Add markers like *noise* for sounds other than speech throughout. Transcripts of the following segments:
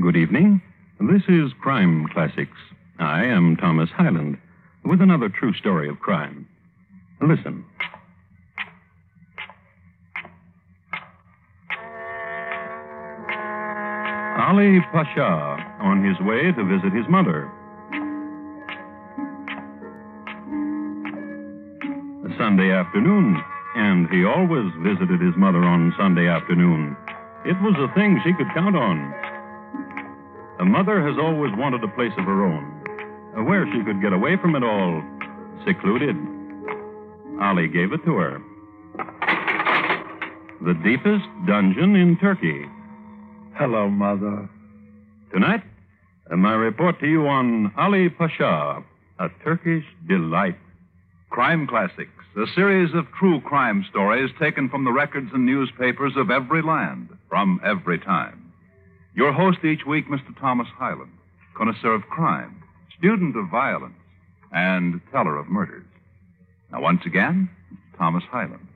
Good evening. This is Crime Classics. I am Thomas Hyland with another true story of crime. Listen. Ali Pasha on his way to visit his mother. A Sunday afternoon, and he always visited his mother on Sunday afternoon. It was a thing she could count on. A mother has always wanted a place of her own, where she could get away from it all, secluded. Ali gave it to her. The deepest dungeon in Turkey. Hello, Mother. Tonight, uh, my report to you on Ali Pasha, a Turkish delight. Crime Classics, a series of true crime stories taken from the records and newspapers of every land, from every time. Your host each week, Mr. Thomas Hyland, connoisseur of crime, student of violence, and teller of murders. Now, once again, Thomas Hyland.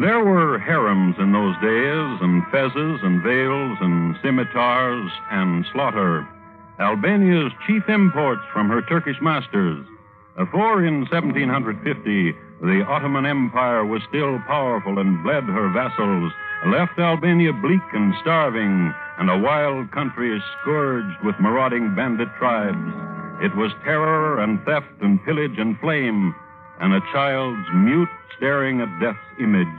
There were harems in those days, and fezzes and veils and scimitars and slaughter. Albania's chief imports from her Turkish masters. For in 1750, the Ottoman Empire was still powerful and bled her vassals, left Albania bleak and starving, and a wild country scourged with marauding bandit tribes. It was terror and theft and pillage and flame, and a child's mute staring at death's image.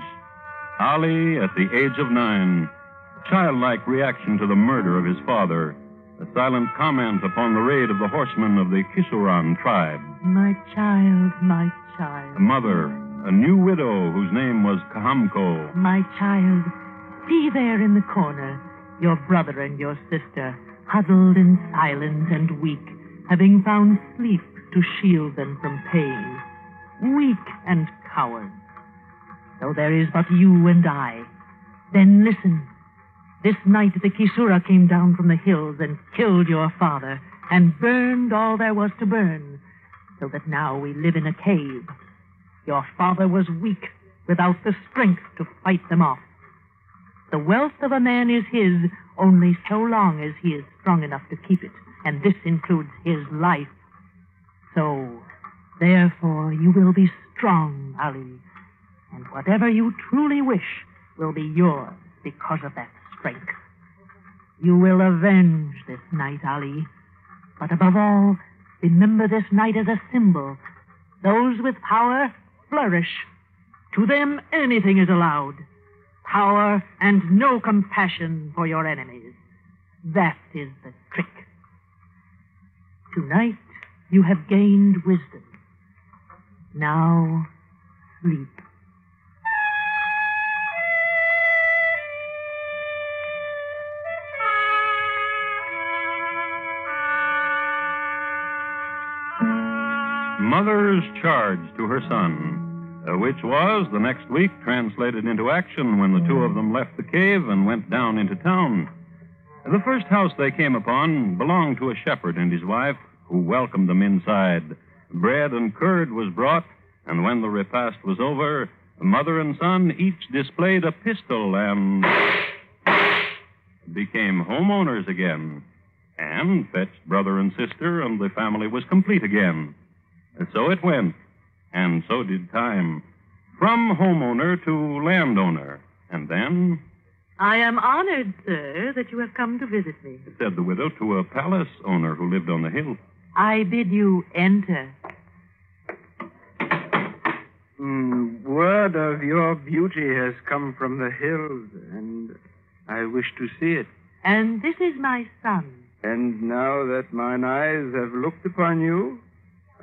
Ali at the age of nine, childlike reaction to the murder of his father, a silent comment upon the raid of the horsemen of the Kisuran tribe. My child, my child. A mother, a new widow whose name was Kahamko. My child, see there in the corner your brother and your sister, huddled and silent and weak, having found sleep to shield them from pain. Weak and coward. Though there is but you and I. Then listen. This night the Kisura came down from the hills and killed your father and burned all there was to burn, so that now we live in a cave. Your father was weak, without the strength to fight them off. The wealth of a man is his only so long as he is strong enough to keep it, and this includes his life. So, therefore, you will be strong, Ali, and whatever you truly wish will be yours because of that strength. You will avenge this night, Ali, but above all, remember this night as a symbol. Those with power flourish. To them, anything is allowed. Power and no compassion for your enemies. That is the trick. Tonight, you have gained wisdom. Now, sleep. Mother's charge to her son, uh, which was the next week translated into action when the two of them left the cave and went down into town. The first house they came upon belonged to a shepherd and his wife, who welcomed them inside. Bread and curd was brought, and when the repast was over, mother and son each displayed a pistol and became homeowners again, and fetched brother and sister, and the family was complete again. And so it went, and so did time. From homeowner to landowner. And then, I am honored, sir, that you have come to visit me. said the widow to a palace owner who lived on the hill. I bid you enter. Mm, word of your beauty has come from the hills, and I wish to see it. And this is my son. And now that mine eyes have looked upon you,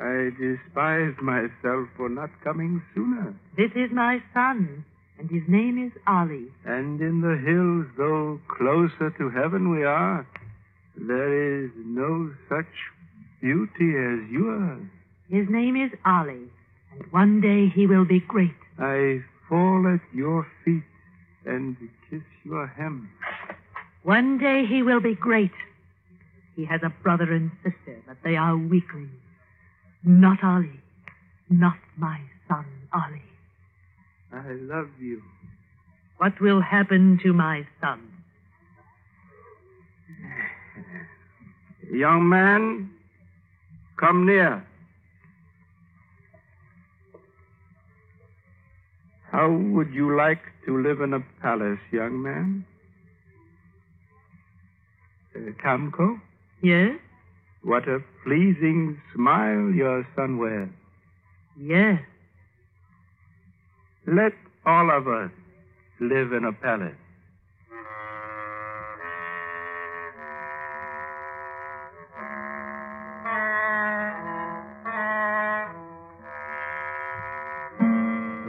I despise myself for not coming sooner. This is my son, and his name is Ali. And in the hills, though closer to heaven we are, there is no such beauty as yours. His name is Ali, and one day he will be great. I fall at your feet and kiss your hem. One day he will be great. He has a brother and sister, but they are weaklings. Not Ali. Not my son, Ali. I love you. What will happen to my son? Young man, come near. How would you like to live in a palace, young man? Uh, Kamko, Yes? What a pleasing smile your son wears. Yes. Let all of us live in a palace.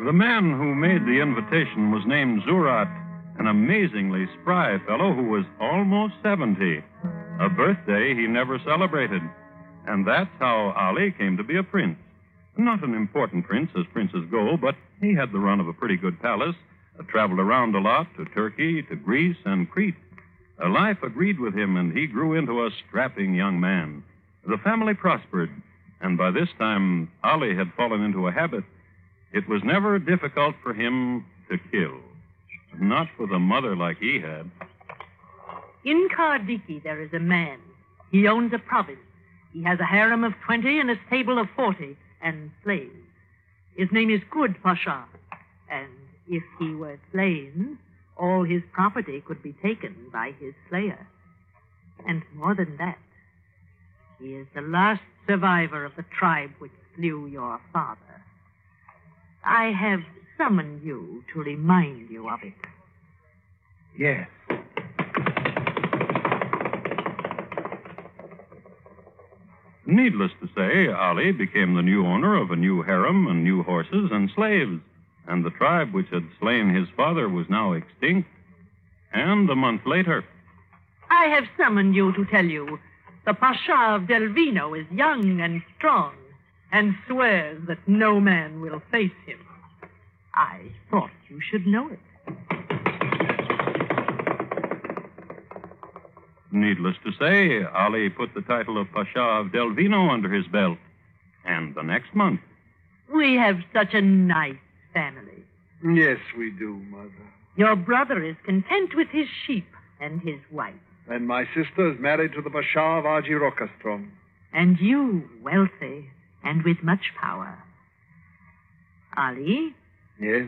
The man who made the invitation was named Zurat, an amazingly spry fellow who was almost 70. A birthday he never celebrated. And that's how Ali came to be a prince. Not an important prince as princes go, but he had the run of a pretty good palace, uh, traveled around a lot to Turkey, to Greece, and Crete. Uh, life agreed with him, and he grew into a strapping young man. The family prospered, and by this time, Ali had fallen into a habit it was never difficult for him to kill. Not with a mother like he had. In Kardiki, there is a man. He owns a province. He has a harem of 20 and a stable of 40 and slaves. His name is Good Pasha. And if he were slain, all his property could be taken by his slayer. And more than that, he is the last survivor of the tribe which slew your father. I have summoned you to remind you of it. Yes. Needless to say, Ali became the new owner of a new harem and new horses and slaves. And the tribe which had slain his father was now extinct. And a month later, I have summoned you to tell you the Pasha of Delvino is young and strong and swears that no man will face him. I thought you should know it. Needless to say, Ali put the title of Pasha of Delvino under his belt. And the next month, We have such a nice family. Yes, we do, Mother. Your brother is content with his sheep and his wife. And my sister is married to the Pasha of Arjirokastrom. And you, wealthy and with much power. Ali, Yes?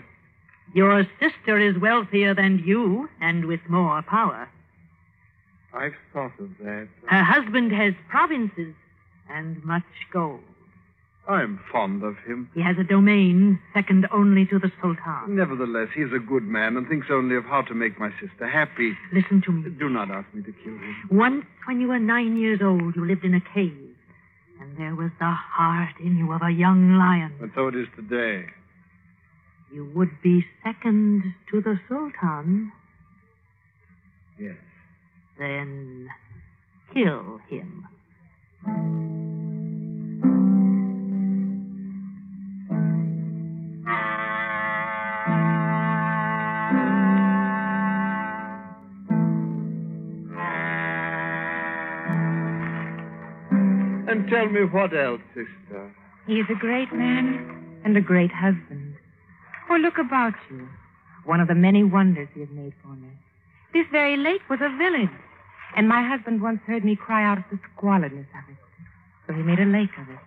your sister is wealthier than you and with more power. I've thought of that. Her husband has provinces and much gold. I'm fond of him. He has a domain second only to the Sultan. Nevertheless, he is a good man and thinks only of how to make my sister happy. Listen to me. Do not ask me to kill him. Once, when you were nine years old, you lived in a cave, and there was the heart in you of a young lion. And so it is today. You would be second to the Sultan, Yes. Then kill him. And tell me what else, sister. He is a great man and a great husband. Oh, look about you. One of the many wonders he has made for me. This very lake was a village, and my husband once heard me cry out at the squalidness of it. So he made a lake of it,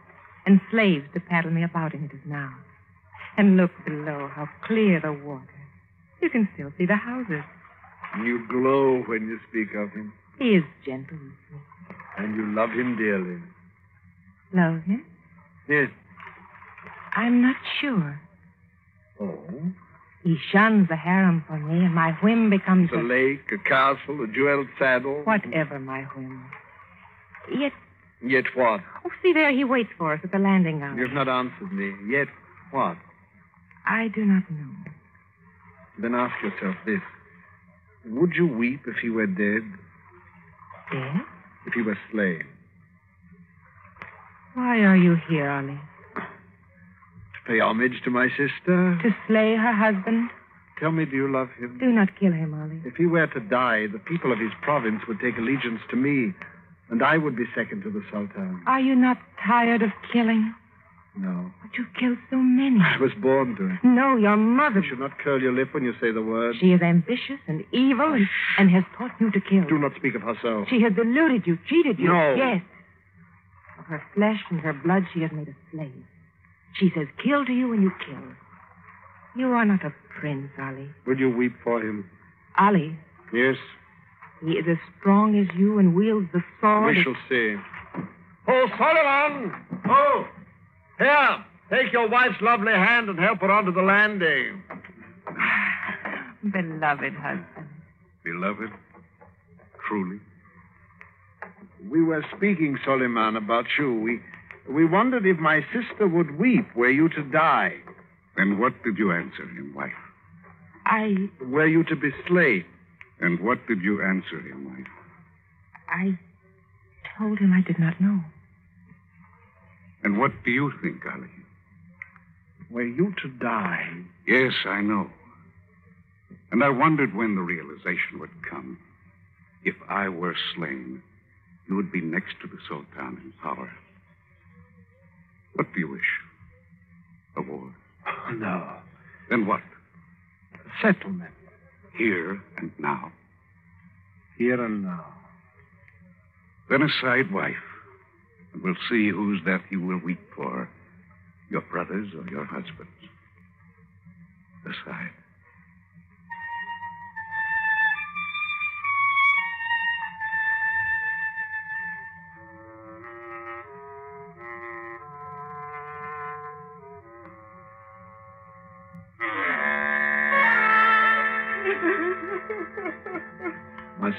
and slaves to paddle me about in it as now. And look below, how clear the water. You can still see the houses. You glow when you speak of him, He is gentle with me. and you love him dearly. Love him? Yes. I'm not sure. Oh? He shuns the harem for me, and my whim becomes A a lake, a castle, a jeweled saddle. Whatever my whim. Yet, Yet what? oh, see there, he waits for us at the landing house. You've not answered me. Yet what? I do not know. Then ask yourself this. Would you weep if he were dead? Dead? If he were slain? Why are you here, Ali? Pay homage to my sister? To slay her husband? Tell me, do you love him? Do not kill him, Ali. If he were to die, the people of his province would take allegiance to me. And I would be second to the Sultan. Are you not tired of killing? No. But you've killed so many. I was born to it. No, your mother. You should not curl your lip when you say the word. She is ambitious and evil and, and has taught you to kill. Do not speak of herself. She has deluded you, cheated you. No. Yes. Of her flesh and her blood, she has made a slave. She says, kill to you, and you kill. You are not a prince, Ali. Will you weep for him? Ali, Yes. he is as strong as you and wields the sword. We shall see. Oh, Solomon! Oh! Here, take your wife's lovely hand and help her onto the landing. *sighs* Beloved husband. Beloved? Truly? We were speaking, Soliman, about you. We, we wondered if my sister would weep were you to die. And what did you answer him, wife? I, Were you to be slain. And what did you answer him, wife? I told him I did not know. And what do you think, Ali? Were you to die, Yes, I know. And I wondered when the realization would come. If I were slain, you would be next to the Sultan in power. What do you wish? A war? *laughs* no. Then what? Settlement. Here and now. Here and now. Then aside, wife. And we'll see whose death you will weep for. Your brother's or your husband's. Aside.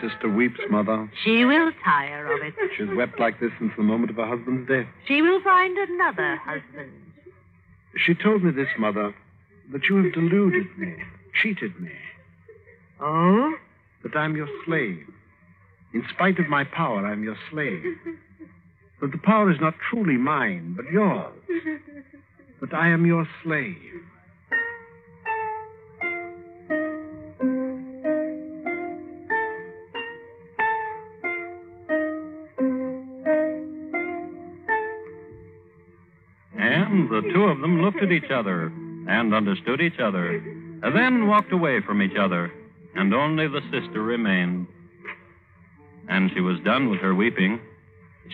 Sister weeps, Mother. She will tire of it. She's wept like this since the moment of her husband's death. She will find another husband. She told me this, Mother, that you have deluded me, cheated me, Oh? that I'm your slave. In spite of my power, I'm your slave. But the power is not truly mine, but yours. But I am your slave. The two of them looked at each other and understood each other, and then walked away from each other, and only the sister remained. And she was done with her weeping.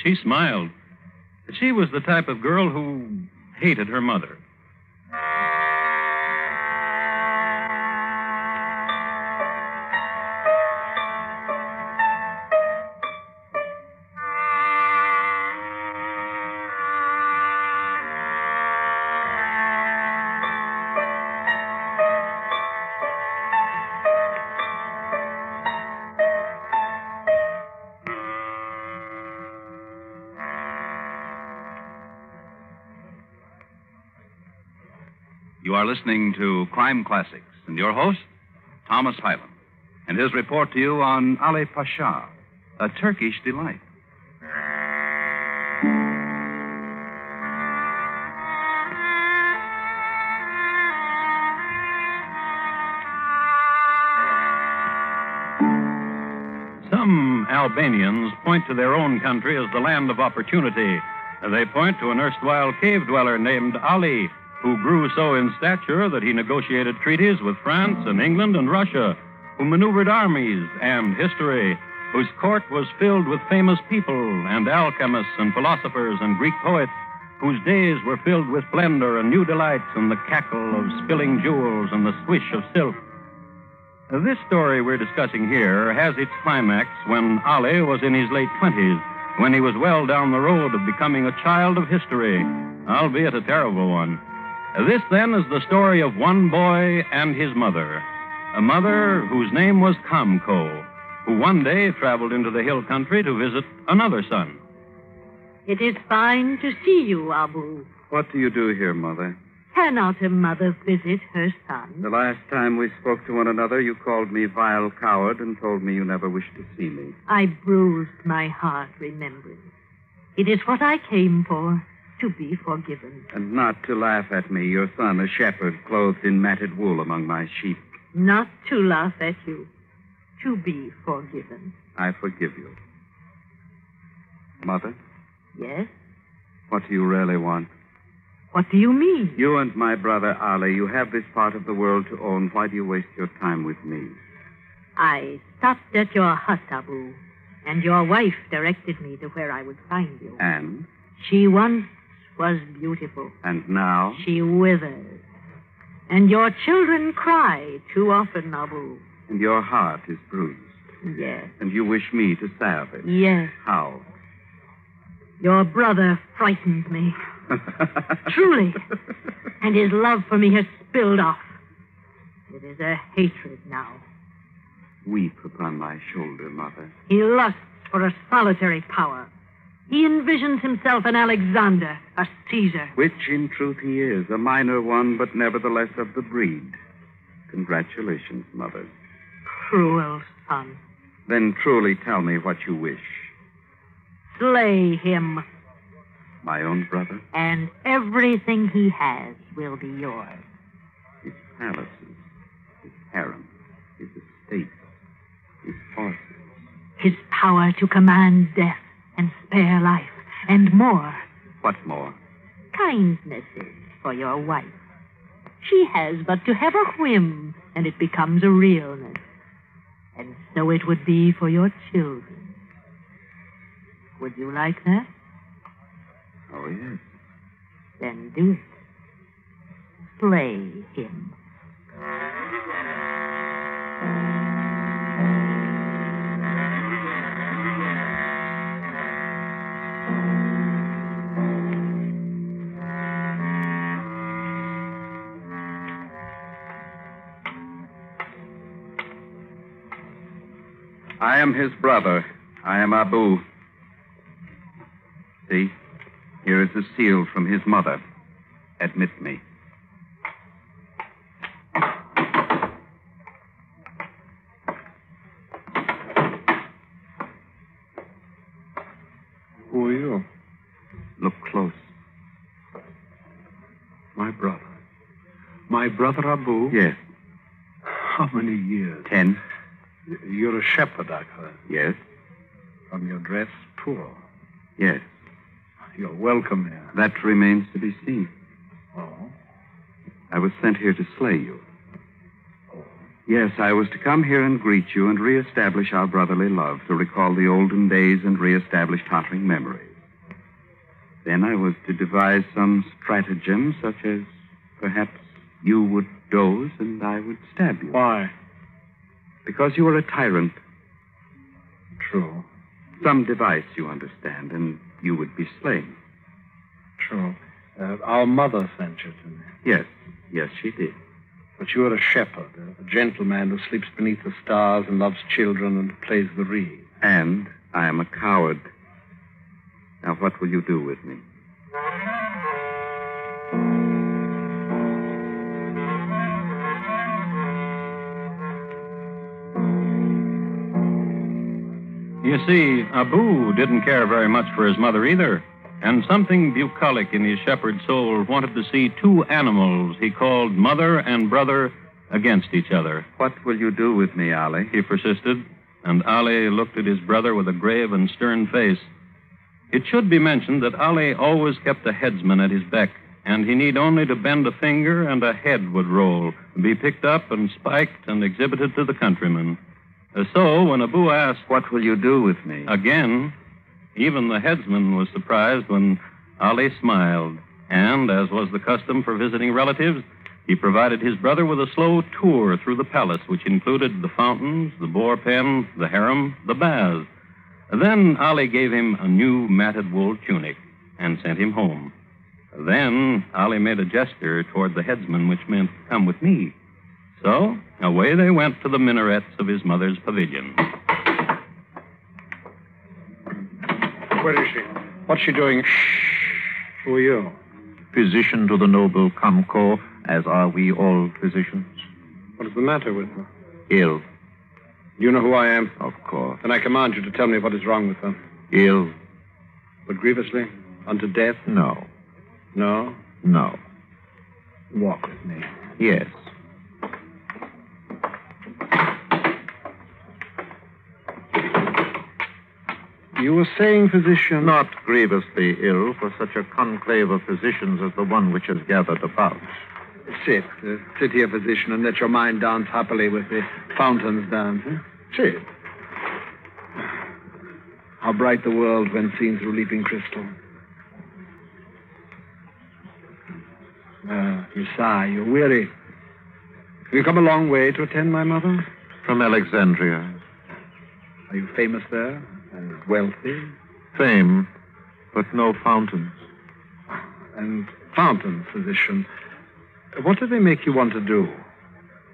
She smiled. She was the type of girl who hated her mother. You are listening to Crime Classics, and your host, Thomas Hyland, and his report to you on Ali Pasha, a Turkish delight. Some Albanians point to their own country as the land of opportunity. They point to an erstwhile cave dweller named Ali, who grew so in stature that he negotiated treaties with France and England and Russia, who maneuvered armies and history, whose court was filled with famous people and alchemists and philosophers and Greek poets, whose days were filled with splendor and new delights and the cackle of spilling jewels and the swish of silk. This story we're discussing here has its climax when Ali was in his late twenties, when he was well down the road of becoming a child of history, albeit a terrible one. This, then, is the story of one boy and his mother, a mother whose name was Kamko, who one day traveled into the hill country to visit another son. It is fine to see you, Abu. What do you do here, Mother? Cannot a mother visit her son? The last time we spoke to one another, you called me vile coward and told me you never wished to see me. I bruised my heart remembering. It is what I came for, to be forgiven. And not to laugh at me, your son, a shepherd, clothed in matted wool among my sheep. Not to laugh at you, to be forgiven. I forgive you. Mother, Yes? what do you really want? What do you mean? You and my brother Ali, you have this part of the world to own. Why do you waste your time with me? I stopped at your hut, Abu, and your wife directed me to where I would find you. And? She once was beautiful. And now? She withers. And your children cry too often, Abu. And your heart is bruised. Yes. And you wish me to salve it. Yes. How? Your brother frightens me. *laughs* Truly. And his love for me has spilled off. It is a hatred now. Weep upon my shoulder, Mother. He lusts for a solitary power. He envisions himself an Alexander, a Caesar. Which, in truth, he is. A minor one, but nevertheless of the breed. Congratulations, Mother. Cruel son. Then truly tell me what you wish. Slay him, My own brother? and everything he has will be yours. His palaces, his harem, his estates, his horses. His power to command death and spare life, and more. What more? kindnesses for your wife. She has but to have a whim, and it becomes a realness. And so it would be for your children. Would you like that? Oh, yes. Then do it. Slay him. Am his brother. I am Abu. See? Here is a seal from his mother. Admit me. Who are you? Look close. My brother. My brother Abu? Yes. How many years? Ten. Shepherd, I've heard. Yes. From your dress, poor. Yes. You're welcome here. That remains to be seen. Oh? I was sent here to slay you. Oh? Yes, I was to come here and greet you and reestablish our brotherly love, to recall the olden days and reestablish tottering memories. Then I was to devise some stratagem, such as perhaps you would doze and I would stab you. Why? Because you are a tyrant. True. Some device, you understand, and you would be slain. True. Uh, our mother sent you to me. Yes, yes, she did. But you are a shepherd, a gentleman who sleeps beneath the stars and loves children and plays the reed. And I am a coward. Now, what will you do with me? You see, Abu didn't care very much for his mother either. And something bucolic in his shepherd soul wanted to see two animals he called mother and brother against each other. What will you do with me, Ali? He persisted, and Ali looked at his brother with a grave and stern face. It should be mentioned that Ali always kept a headsman at his beck, and he need only to bend a finger and a head would roll, be picked up and spiked and exhibited to the countrymen. So, when Abu asked, What will you do with me? Again, even the headsman was surprised when Ali smiled, and, as was the custom for visiting relatives, he provided his brother with a slow tour through the palace, which included the fountains, the boar pen, the harem, the baths. Then Ali gave him a new matted wool tunic and sent him home. Then Ali made a gesture toward the headsman, which meant, Come with me. So away they went to the minarets of his mother's pavilion. Where is she? What's she doing? Shh. Who are you? physician to the noble Kamko, as are we all physicians. What is the matter with her? Ill, You know who I am? of course. Then I command you to tell me what is wrong with her. Ill? But grievously? Unto death? No, No. no. Walk with me. Yes. You were saying, physician. Not grievously ill for such a conclave of physicians as the one which has gathered about. Sit. Uh, sit here, physician, and let your mind dance happily with the fountains dance. Huh? Sit. How bright the world when seen through leaping crystal. Ah, you sigh. You're weary. Have you come a long way to attend my mother? From Alexandria. Are you famous there? And wealthy? Fame, but no fountains. And fountain physician. What do they make you want to do?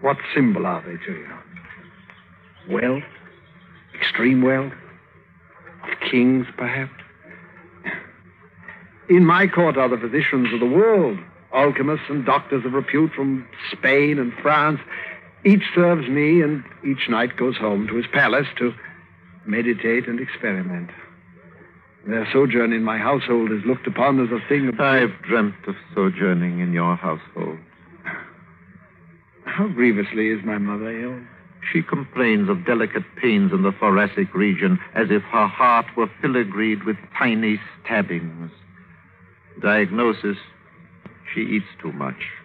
What symbol are they to you? Wealth? Extreme wealth? Kings, perhaps? In my court are the physicians of the world, alchemists and doctors of repute from Spain and France. Each serves me, and each night goes home to his palace to meditate and experiment. Their sojourn in my household is looked upon as a thing of. I've dreamt of sojourning in your household. How grievously is my mother ill? She complains of delicate pains in the thoracic region as if her heart were filigreed with tiny stabbings. Diagnosis she eats too much.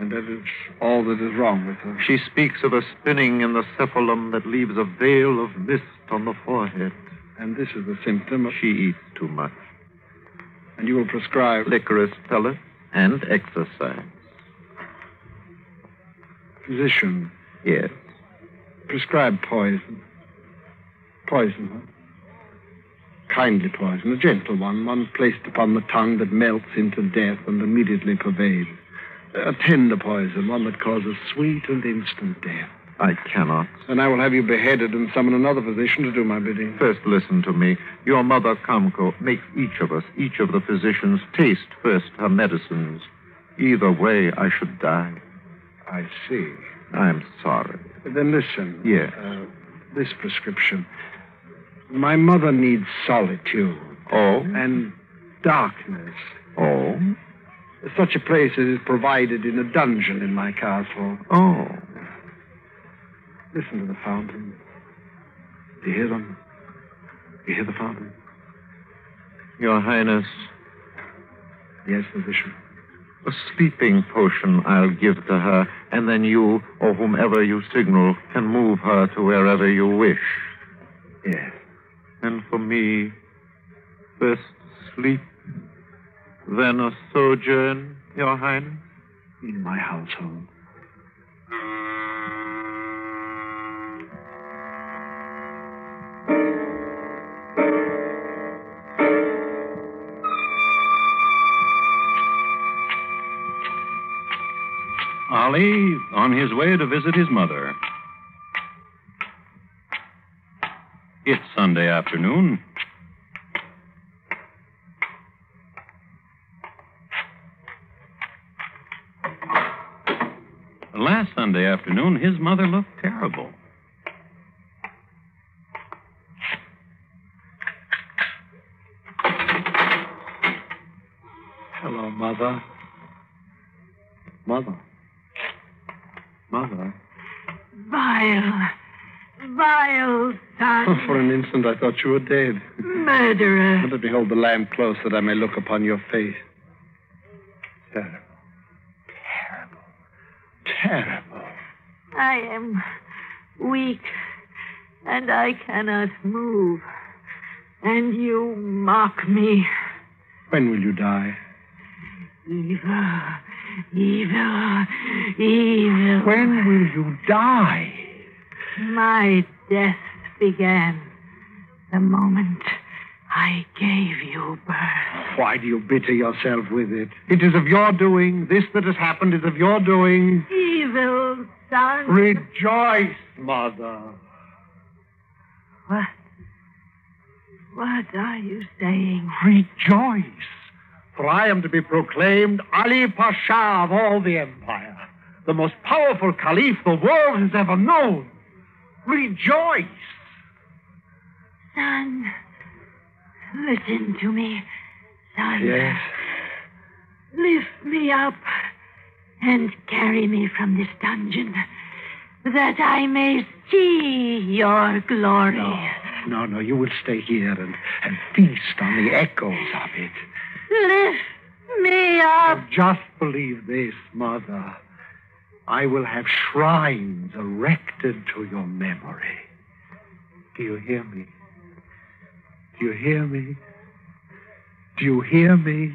And that is all that is wrong with her. She speaks of a spinning in the cephalum that leaves a veil of mist on the forehead. And this is the symptom of. She eats too much. And you will prescribe. Licorice pellets and exercise. Physician. Yes. Prescribe poison. Poison, huh? Kindly poison, a gentle one, one placed upon the tongue that melts into death and immediately pervades. A tender poison, one that causes sweet and instant death. I cannot. Then I will have you beheaded and summon another physician to do my bidding. First, listen to me. Your mother, Kamko, makes each of us, each of the physicians, taste first her medicines. Either way, I should die. I see. I'm sorry. Then listen. Yes. Uh, this prescription. My mother needs solitude. Oh? And darkness. Oh? Such a place as is provided in a dungeon in my castle. Oh. Listen to the fountain. Do you hear them? Do you hear the fountain? Your Highness, Yes, physician. a sleeping potion I'll give to her, and then you, or whomever you signal, can move her to wherever you wish. Yes. And for me, first sleep, then a sojourn, Your Highness? In my household. Ali on his way to visit his mother. It's Sunday afternoon. Last Sunday afternoon, his mother looked terrible. Hello, Mother. Mother. Mother. Vile, vile son, oh, For an instant, I thought you were dead. murderer. Let me hold the lamp close that I may look upon your face. Terrible. Terrible. Terrible. I am weak, and I cannot move. And you mock me. When will you die? Evil, evil, evil. When will you die? My death began the moment I gave you birth. Why do you bitter yourself with it? It is of your doing. This that has happened is of your doing. Evil son. Rejoice, Mother. What? What are you saying? Rejoice. For I am to be proclaimed Ali Pasha of all the empire, the most powerful caliph the world has ever known. Rejoice. Son, listen to me, son. Yes. Lift me up and carry me from this dungeon that I may see your glory. No, no, no. you will stay here and, and feast on the echoes of it. Lift me up. Just believe this, Mother. I will have shrines erected to your memory. Do you hear me? Do you hear me? Do you hear me?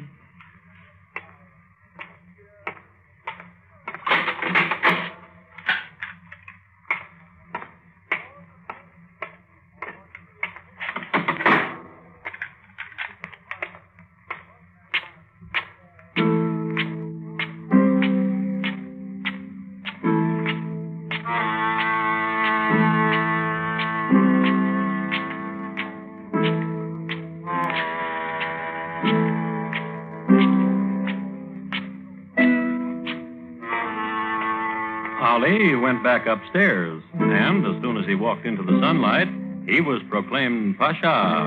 Ali went back upstairs, and as soon as he walked into the sunlight, he was proclaimed Pasha.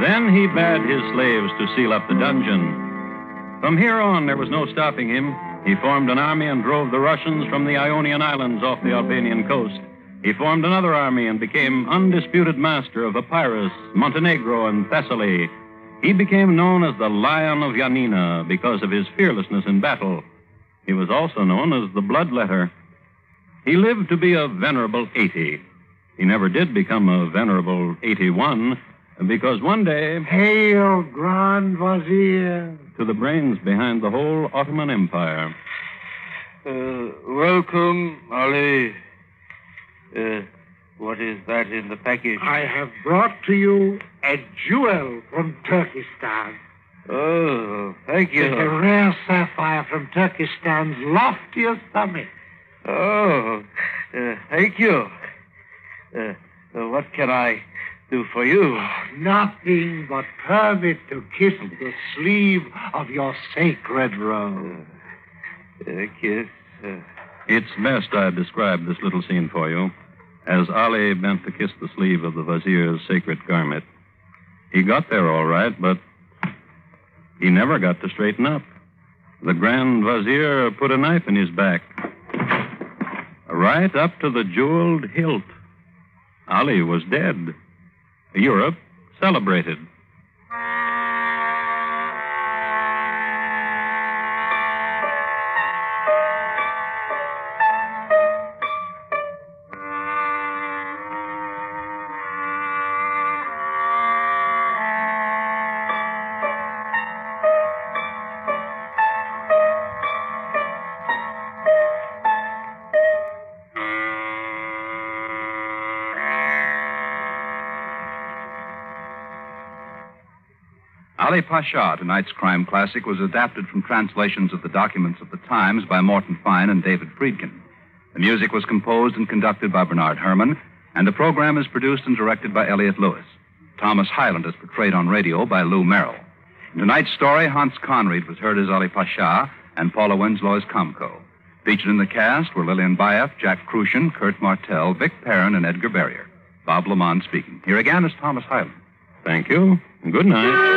Then he bade his slaves to seal up the dungeon. From here on, there was no stopping him. He formed an army and drove the Russians from the Ionian Islands off the Albanian coast. He formed another army and became undisputed master of Epirus, Montenegro, and Thessaly. He became known as the Lion of Yanina because of his fearlessness in battle. He was also known as the Bloodletter. He lived to be a venerable 80. He never did become a venerable 81 because one day, Hail, Grand Vizier. to the brains behind the whole Ottoman Empire, Uh, welcome, Ali. Uh, what is that in the package? I have brought to you a jewel from Turkestan. Oh, thank you. It's a rare sapphire from Turkestan's loftiest summit. Oh, uh, thank you. Uh, uh, what can I do for you? Nothing but permit to kiss the sleeve of your sacred robe. Uh, kiss. Uh, it's best I describe this little scene for you. As Ali bent to kiss the sleeve of the vizier's sacred garment, he got there all right, but he never got to straighten up. The Grand Vizier put a knife in his back, right up to the jeweled hilt. Ali was dead. Europe celebrated. Ali Pasha, tonight's crime classic, was adapted from translations of the documents of the Times by Morton Fine and David Friedkin. The music was composed and conducted by Bernard Herrmann, and the program is produced and directed by Elliott Lewis. Thomas Hyland is portrayed on radio by Lou Merrill. In tonight's story, Hans Conried was heard as Ali Pasha and Paula Winslow as Kamko. Featured in the cast were Lillian Buyeff, Jack Kruschen, Kurt Martell, Vic Perrin, and Edgar Barrier. Bob LeMond speaking. Here again is Thomas Hyland. Thank you. Good night.